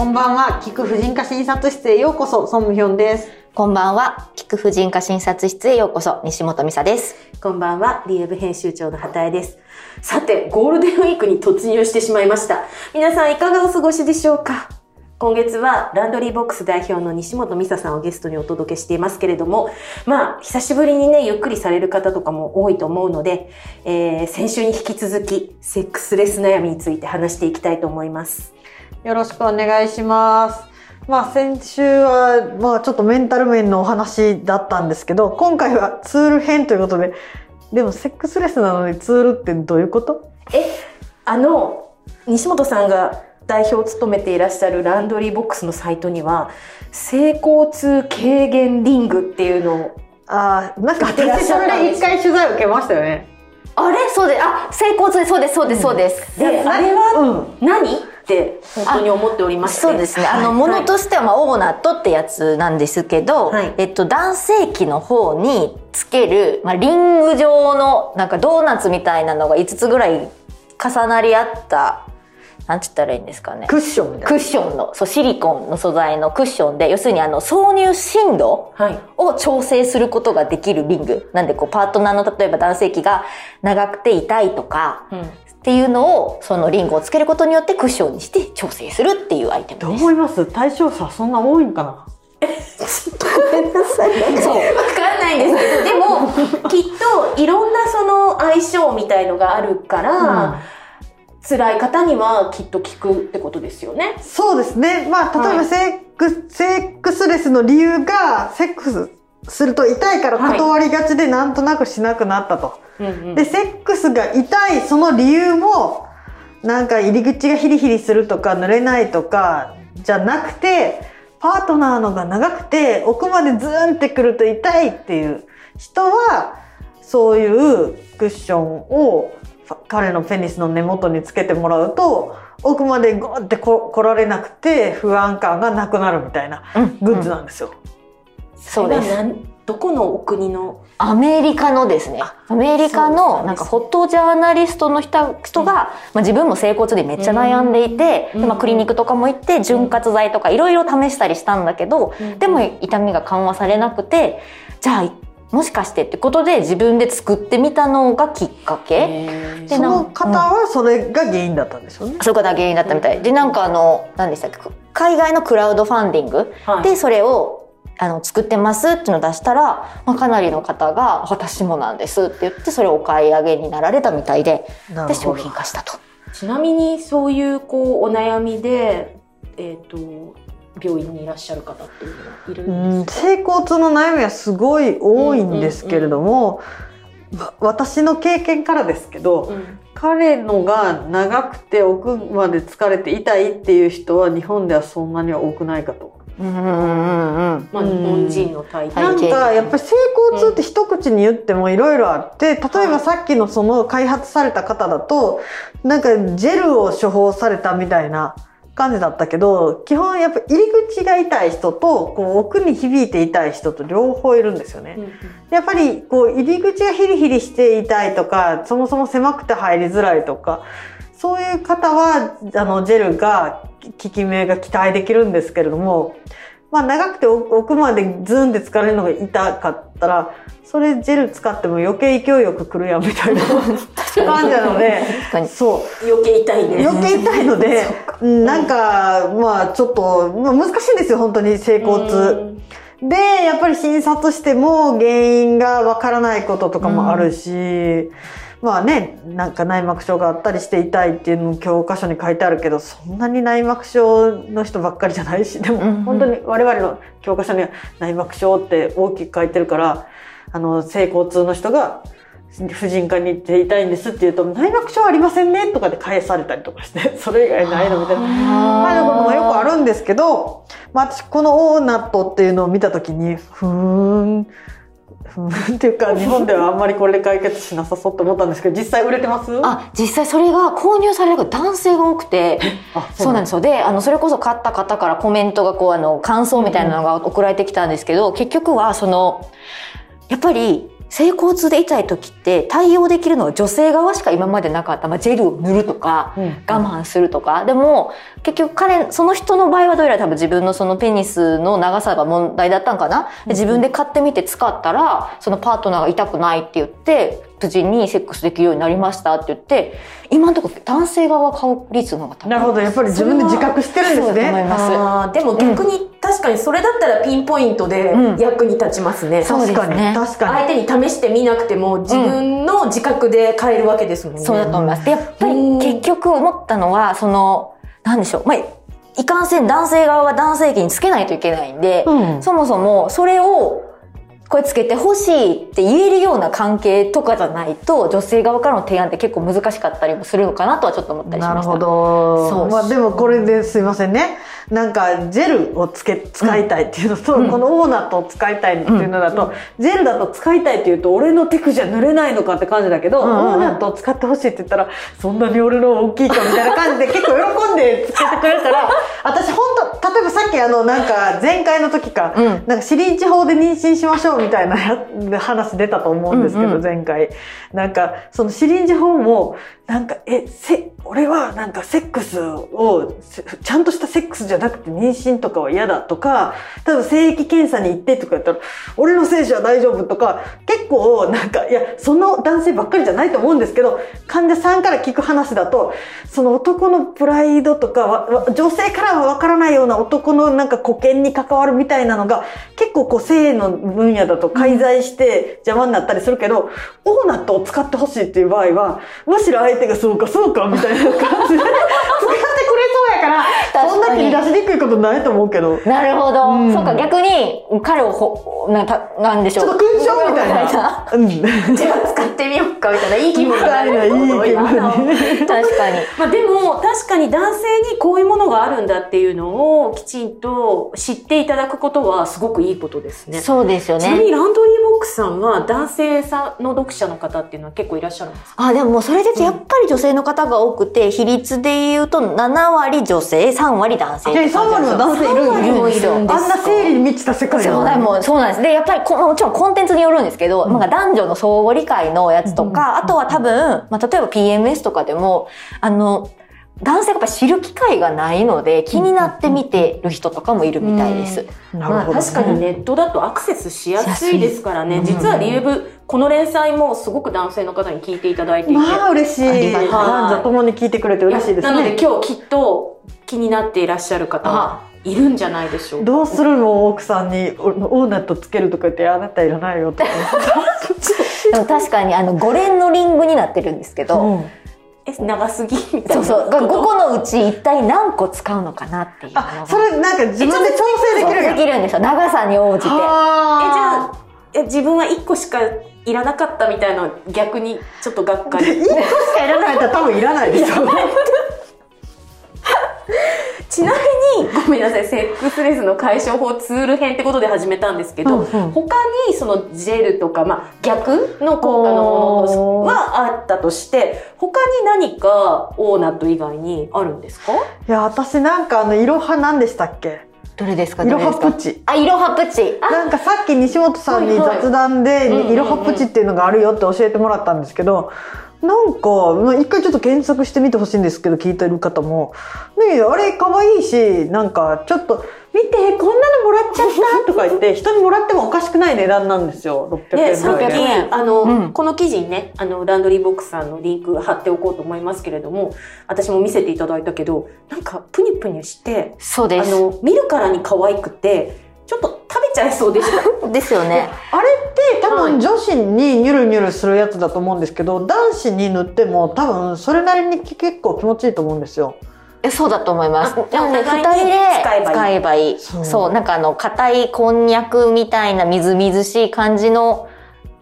こんばんは、菊婦人科診察室へようこそ、ソンムヒョンです。こんばんは。菊婦人科診察室へようこそ、西本美沙です。こんばんは、リエブ編集長の畑江です。さて、ゴールデンウィークに突入してしまいました。皆さんいかがお過ごしでしょうか？今月はランドリーボックス代表の西本美沙さんをゲストにお届けしていますけれども、まあ、久しぶりにね、ゆっくりされる方とかも多いと思うので、えー、先週に引き続き、セックスレス悩みについて話していきたいと思います。よろしくお願いします。まあ先週は、まあちょっとメンタル面のお話だったんですけど、今回はツール編ということで、でもセックスレスなのにツールってどういうこと？え、あの、西本さんが代表を務めていらっしゃるランドリーボックスのサイトには、性交痛軽減リングっていうのを、ああ、なんかてらっしゃったんですそれで一回取材受けましたよね。あれ？そうです。あ、成功痛、そうです、そうです、そうです。で、あれは何？って本当に思っておりまして。そうですね。あの、ものとしては、まあ、オーナットってやつなんですけど、はいえっと、男性器の方につける、まあ、リング状の、なんかドーナツみたいなのが5つぐらい重なり合った、なんて言ったらいいんですかね。クッションクッションの、そう、シリコンの素材のクッションで、要するにあの、挿入深度はい。を調整することができるリング。なんでこうパートナーの例えば男性器が長くて痛いとか、うんっていうのをそのリングをつけることによってクッションにして調整するっていうアイテムな。どうです。思います？対象者そんな多いんかな？そう。わかんないですけど、でも、きっといろんなその相性みたいのがあるから、辛い方にはきっと効くってことですよね。そうですね。まあ、例えばはいセックス、セックスレスの理由が、セックスすると痛いから断りがちでなんとなくしなくなったと。うんうんで、セックスが痛いその理由も、なんか入り口がヒリヒリするとか濡れないとか、じゃなくて、パートナーのが長くて奥までズーンってくると痛いっていう人は、そういうクッションを彼のペニスの根元につけてもらうと、奥までゴーってこ来られなくて不安感がなくなるみたいなうん。グッズなんですよ。そうです。れはなんどこのお国の？アメリカのですね。アメリカそうのなんかフォトジャーナリストの人人が、まあ、自分も整骨でめっちゃ悩んでいて、うん。でまあ、クリニックとかも行って潤滑剤とかいろいろ試したりしたんだけど、うん。でも痛みが緩和されなくてじゃあもしかしてってことで自分で作ってみたのがきっかけ？でその方はそれが原因だったんでしょうね。そういうことが原因だったみたい。で、なんかあの、何でしたっけ、海外のクラウドファンディング？はいでそれを、あの、作ってますっていうのを出したら、まあ、かなりの方が、私もなんですって言って、それをお買い上げになられたみたいで、で、商品化したと。ちなみにそういうこうお悩みで、えっ、と、病院にいらっしゃる方っていうのはいるうんんですか、性交痛の悩みはすごい多いんですけれども、わ私の経験からですけど、うん。彼のが長くて奥まで疲れて痛いっていう人は日本ではそんなには多くないかと。うんうんうんうん。まあ、日本人の体はないんかやっぱり性交痛って一口に言ってもいろいろあって、例えばさっきのその開発された方だと、なんかジェルを処方されたみたいな感じだったけど、基本やっぱ入り口が痛い人と、こう奥に響いて痛い人と両方いるんですよね。うんうんやっぱりこう入り口がヒリヒリして痛いとか、そもそも狭くて入りづらいとか、そういう方は、あの、ジェルが、効き目が期待できるんですけれども、まあ長くて奥までズーンって疲れるのが痛かったら、それジェル使っても余計勢いよく来るやんみたいな感じなので、確かに。そう。余計痛いね。余計痛いので、うんなんか、まあちょっと、まあ難しいんですよ、本当に性交痛。で、やっぱり診察しても原因がわからないこととかもあるし、まあね、なんか内膜症があったりして痛いっていうのも教科書に書いてあるけど、そんなに内膜症の人ばっかりじゃないし、でも本当に我々の教科書には内膜症って大きく書いてるから、あの、性交痛の人が婦人科に行って痛いんですって言うと、内膜症ありませんねとかで返されたりとかして、それ以外ないのみたいな。はい、のこともよくあるんですけど、まあ、私このオーナットっていうのを見たときに、ふーん、っていうか、日本ではあんまりこれで解決しなさそうと思ったんですけど、実際売れてます？あ、実際それが購入される男性が多くて、あそうなんです。よ。で、あの、それこそ買った方からコメントがこう、あの、感想みたいなのが送られてきたんですけど、結局は、その、やっぱり、整骨痛で痛い時って対応できるのは女性側しか今までなかった、まあ、ジェルを塗るとかうん。我慢するとか。でも結局彼その人の場合はどうやら多分自分のそのペニスの長さが問題だったんかな。で自分で買ってみて使ったらそのパートナーが痛くないって言って無事にセックスできるようになりましたって言って今のところ男性側が買う率の方が高い。なるほど。やっぱり自分で自覚してるんですそうだと思いねます。でも逆に確かにそれだったらピンポイントでうん。役に立ちますね。そうです確かねに。確か相手に試してみなくても自分の自覚で変えるわけですもんね。そうだと思います。で、やっぱり結局思ったのは、その、なんでしょう。まあ、いかんせん男性側は男性器につけないといけないんで、うん。そもそもそれを、これつけてほしいって言えるような関係とかじゃないと、女性側からの提案って結構難しかったりもするのかなとはちょっと思ったりしました。なるほど。そうまあでもこれですいませんね。なんかジェルをつけ使いたいっていうのと、このオーナットを使いたいっていうのだと、ジェルだと使いたいっていうと俺のテクじゃ塗れないのかって感じだけど、んうん。オーナットを使ってほしいって言ったらそんなに俺の大きいかみたいな感じで結構喜んでつけてくれるから 私本当例えばさっきあのなんか前回の時か、うん。なんかシリンチ法で妊娠しましょうみたいなや話出たと思うんですけど、うんうん。前回。なんかそのシリンジ法もなんかえせ俺はなんかセックスをちゃんとしたセックスじゃなくて妊娠とかは嫌だとか多分精液検査に行ってとか言ったら俺の精子は大丈夫とか結構なんかいやその男性ばっかりじゃないと思うんですけど患者さんから聞く話だとその男のプライドとか女性からはわからないような男のなんか保険に関わるみたいなのが結構こう性の分野だと介在して邪魔になったりするけど、オーナットを使ってほしいっていう場合はむしろ相手がそうかそうかみたいな感じで 使ってくれそうやからそんな切り出しにくいことないと思うけど。なるほど。うんそうか、逆に彼をほ、なんたなんでしょう。ちょっと勲章みたいな。うん。使ってみようかみたいな、いい気分にみたいな、いい気分に。確かに。まあでも確かに男性にこういうものがあるんだっていうのをきちんと知っていただくことはすごくいいことですね。そうですよちなみね。にランドリーボックスさんは男性さんの読者の方っていうのは結構いらっしゃるんですか？あ、でもそれでやっぱり女性の方が多くて、比率で言うと7割女性、3割男性。え、3割の男性いる3割もいるんですあんな生理に満ちた世界そうだ、もうそうなんです。で、やっぱりこもちろんコンテンツによるんですけど、なんか男女の相互理解のやつとか、あとは多分、まあ、例えば PMS とかでも、あの、男性がやっぱ知る機会がないので、気になって見てる人とかもいるみたいです。まあ確かにネットだとアクセスしやすいですからね。実はリエブ、この連載もすごく男性の方に聞いていただいていて。まあ嬉しい。男女ともに聞いてくれて嬉しいですなのでね。今日きっと気になっていらっしゃる方はいるんじゃないでしょうか。どうするの？奥さんにおオーナットつけるとか言ってあなたいらないよとか。でも確かに、あの、5連のリングになってるんですけど、うんえ、長すぎみたいな。そうそう、5個のうち一体何個使うのかなっていうあ、それなんか自分で調整できる。できるんですよ。長さに応じて。え、じゃああ、え、自分は1個しかいらなかったみたいなの逆にちょっとがっかり。1個しかいらないと多分いらないでしょ。ちなみに、ごめんなさい、セックスレスの解消法ツール編ってことで始めたんですけど、うんうん。他にそのジェルとか、まあ、逆の効果のものはあったとして、他に何かオーナット以外にあるんですか？いや、私なんかあの、いろは何でしたっけ？どれですか？いろはプチ。あ、いろはプチ。あ、なんかさっき西本さんに雑談で、いろはプチっていうのがあるよって教えてもらったんですけど、なんか、まあ、一回ちょっと検索してみてほしいんですけど、聞いてる方も。ねえあれ可愛いし、なんかちょっと、見て、こんなのもらっちゃったとか言って、人にもらってもおかしくない値段なんですよ。600で、円ぐらいで。、あの、うんこの記事にね、あの、ランドリーボックスさんのリンク貼っておこうと思いますけれども、私も見せていただいたけど、なんか、プニプニして、そうです。あの、見るからに可愛くて、ちょっと食べちゃいそうでした。ですよね。あれって多分女子にニュルニュルするやつだと思うんですけど、男子に塗っても多分それなりに結構気持ちいいと思うんですよ。えそうだと思います。なので、二人で使えばいいそう、なんかあの、硬いこんにゃくみたいなみずみずしい感じの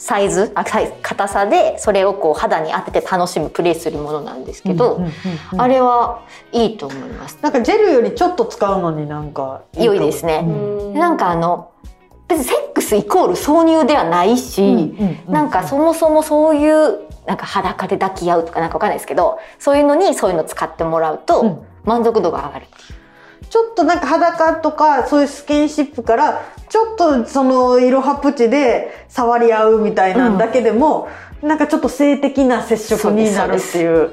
サイズ、あ、サイズ、硬さで、それをこう肌に当てて楽しむ、プレイするものなんですけど、うんうんうんうん。あれはいいと思います。なんかジェルよりちょっと使うのになんかいいかも。良いですね。うん。なんかあの、別にセックスイコール挿入ではないし、なんかそもそもそういう、なんか裸で抱き合うとかなんかわかんないですけど、そういうのにそういうの使ってもらううん。と、満足度が上がる。ちょっとなんか裸とかそういうスキンシップからちょっとそのいろはプチで触り合うみたいなんだけでも、なんかちょっと性的な接触になるっていう、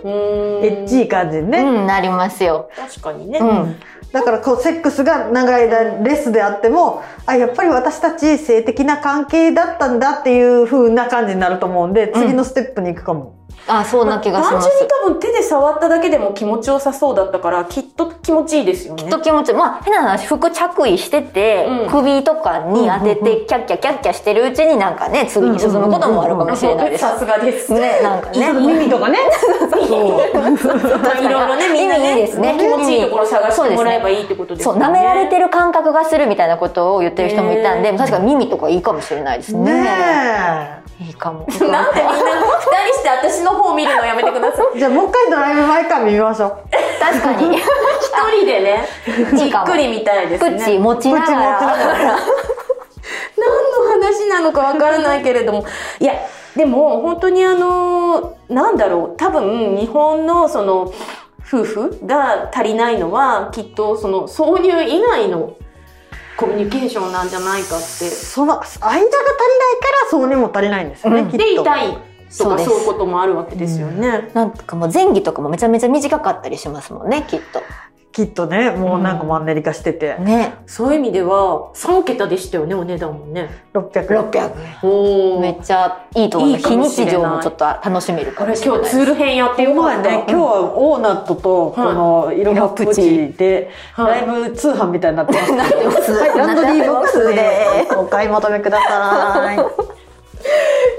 エッチい感じにね。うん、なりますよ。確かにね。うん。だからこうセックスが長い間レスであってもあやっぱり私たち性的な関係だったんだっていう風な感じになると思うんで次のステップに行くかも、あ、そんな気がします単純。に多分手で触っただけでも気持ちよさそうだったから、きっと気持ちいいですよね。きっと気持ちいい。まあ、変な話、服着衣してて、うん首とかに当てて、キャッキャキャッキャしてるうちになんかね、次に進むこともあるかもしれないです。さすがです。ね、なんかね。耳とかねまあいろいろね、みんなね、いいですね気持ちいいところ探してもらえばそういいってことですそう。舐められてる感覚がするみたいなことを言ってる人もいたんで、へー確かに耳とかいいかもしれないですね。ねいいかも。なんでみんな 二人して私の方見るのやめてください。え じゃあもう一回ドライブ・マイ・カー見ましょう確かに。一人でね、じっくり見たいですね。プチ持ちながら。何の話なのかわからないけれども。いや、でも本当にあの、なんだろう、多分日本のその、夫婦が足りないのは、きっとその挿入以外のコミュニケーションなんじゃないかって。その間が足りないからそうにも足りないんですよね、うんきっとで、痛いとかそういうこともあるわけですよね。なんかもう前儀とかもめちゃめちゃ短かったりしますもんね、きっと。きっとねもうなんかマンネリ化してて、ね。そういう意味では、3桁でしたよね、お値段もね。600 600円。おめっちゃいいと思う。い非日常もちょっと楽しめるかもしれない今日ツール編やってよかった。前ね今日はオーナットとこの色がプチではいだいぶ通販みたいになってます なってますはい、ランドリーボックスでお買い求めください。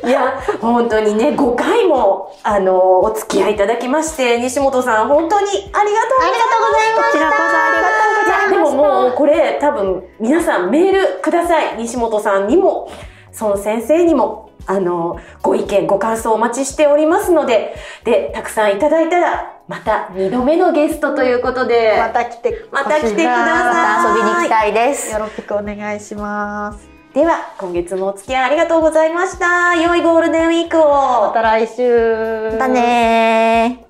いや、本当にね、5回も、あの、お付き合いいただきまして、西本さん、本当にありがとうございます。こちらこそありがとうございまでももう、これ、多分、皆さんメールください。西本さんにも、孫先生にも、あの、ご意見、ご感想お待ちしておりますので、で、たくさんいただいたら、また2度目のゲストということで、また来てまた来てくださいまた遊びに行きたいです。よろしくお願いします。では、今月もお付き合いありがとうございました。良いゴールデンウィークを。また来週。またねー。